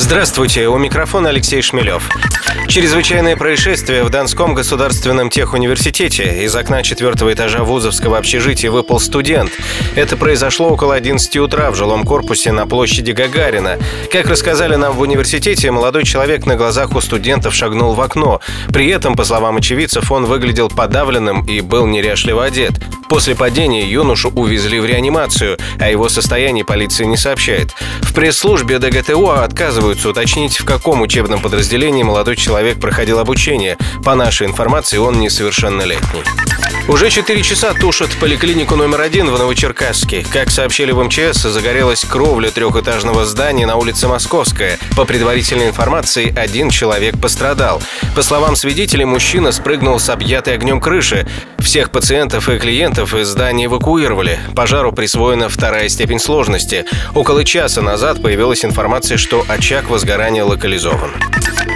Здравствуйте, у микрофона Алексей Шмелев. Чрезвычайное происшествие в Донском государственном техуниверситете. Из окна четвертого этажа вузовского общежития выпал студент. Это произошло около 11 утра в жилом корпусе на площади Гагарина. Как рассказали нам в университете, молодой человек на глазах у студентов шагнул в окно. При этом, по словам очевидцев, он выглядел подавленным и был неряшливо одет. После падения юношу увезли в реанимацию, а его состояние полиция не сообщает. В пресс-службе ДГТУ отказываются уточнить, в каком учебном подразделении молодой человек проходил обучение. По нашей информации, он несовершеннолетний. Уже 4 часа тушат поликлинику номер один в Новочеркасске. Как сообщили в МЧС, загорелась кровля трехэтажного здания на улице Московская. По предварительной информации, один человек пострадал. По словам свидетелей, мужчина спрыгнул с объятой огнем крыши. Всех пациентов и клиентов из здания эвакуировали. Пожару присвоена вторая степень сложности. Около часа назад появилась информация, что очаг возгорания локализован.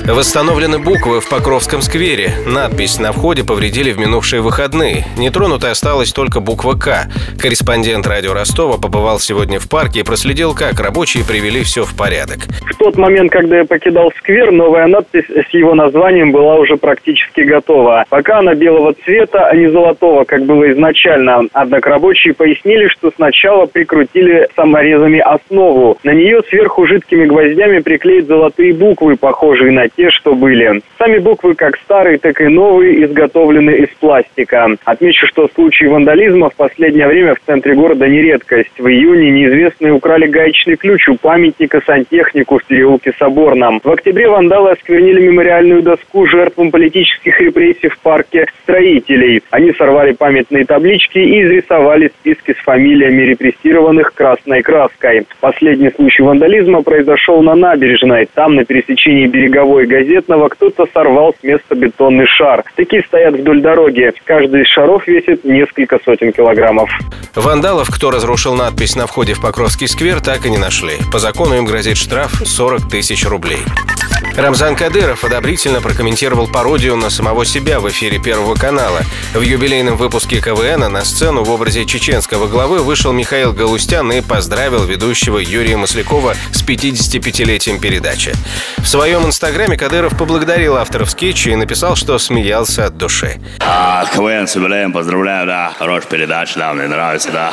Восстановлены буквы в Покровском сквере. Надпись на входе повредили в минувшие выходные. Нетронутой осталась только буква «К». Корреспондент радио Ростова побывал сегодня в парке и проследил, как рабочие привели все в порядок. В тот момент, когда я покидал сквер, новая надпись с его названием была уже практически готова. Пока она белого цвета, а не золотого, как было изначально. Однако рабочие пояснили, что сначала прикрутили саморезами основу. На нее сверху жидкими гвоздями приклеить золотые буквы, похожие на те, что были. Сами буквы, как старые, так и новые, изготовлены из пластика. Отмечу, что случаи вандализма в последнее время в центре города не редкость. В июне неизвестные украли гаечный ключ у памятника сантехнику в переулке Соборном. В октябре вандалы осквернили мемориальную доску жертвам политических репрессий в парке строителей. Они сорвали памятные таблички и изрисовали списки с фамилиями репрессированных красной краской. Последний случай вандализма произошел на набережной. Там, на пересечении береговой и газетного кто-то сорвал с места бетонный шар. Такие стоят вдоль дороги. Каждый из шаров весит несколько сотен килограммов. Вандалов, кто разрушил надпись на входе в Покровский сквер, так и не нашли. По закону им грозит штраф 40 тысяч рублей. Рамзан Кадыров одобрительно прокомментировал пародию на самого себя в эфире Первого канала. В юбилейном выпуске КВН на сцену в образе чеченского главы вышел Михаил Галустян и поздравил ведущего Юрия Маслякова с 55-летием передачи. В своем инстаграме Кадыров поблагодарил авторов скетча и написал, что смеялся от души. А, КВН юбилеем поздравляю, да. Хорошая передача, да, мне нравится, да.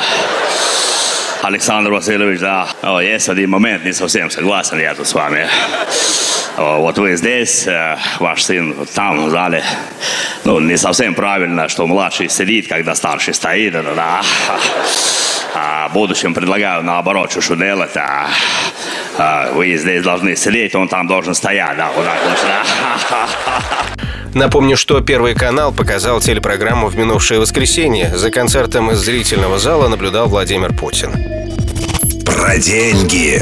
Александр Васильевич, да. О, есть один момент, не совсем согласен я тут с вами. О, вот вы здесь, э, ваш сын вот там в зале. Ну, не совсем правильно, что младший сидит, когда старший стоит, это да. А в будущем предлагаю наоборот, что делать. А, а, вы здесь должны сидеть, он там должен стоять, да, вот так лучше, да. Напомню, что Первый канал показал телепрограмму в минувшее воскресенье. За концертом из зрительного зала наблюдал Владимир Путин. Про деньги.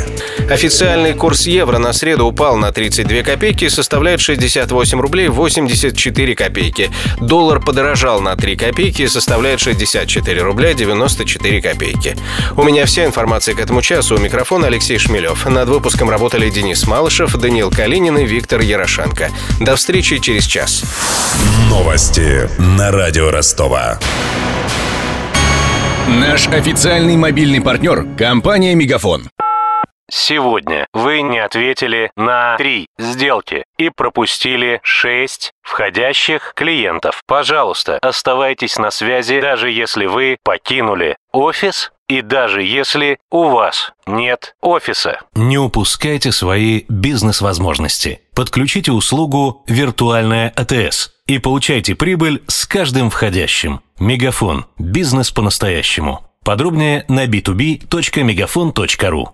Официальный курс евро на среду упал на 32 копейки и составляет 68 рублей 84 копейки. Доллар подорожал на 3 копейки и составляет 64 рубля 94 копейки. У меня вся информация к этому часу. У микрофона Алексей Шмелев. Над выпуском работали Денис Малышев, Даниил Калинин и Виктор Ярошенко. До встречи через час. Новости на радио Ростова. Наш официальный мобильный партнер – компания «Мегафон». Сегодня вы не ответили на три сделки и пропустили 6 входящих клиентов. Пожалуйста, оставайтесь на связи, даже если вы покинули офис и даже если у вас нет офиса. Не упускайте свои бизнес-возможности. Подключите услугу «Виртуальная АТС» и получайте прибыль с каждым входящим. Мегафон. Бизнес по-настоящему. Подробнее на b2b.мегафон.ру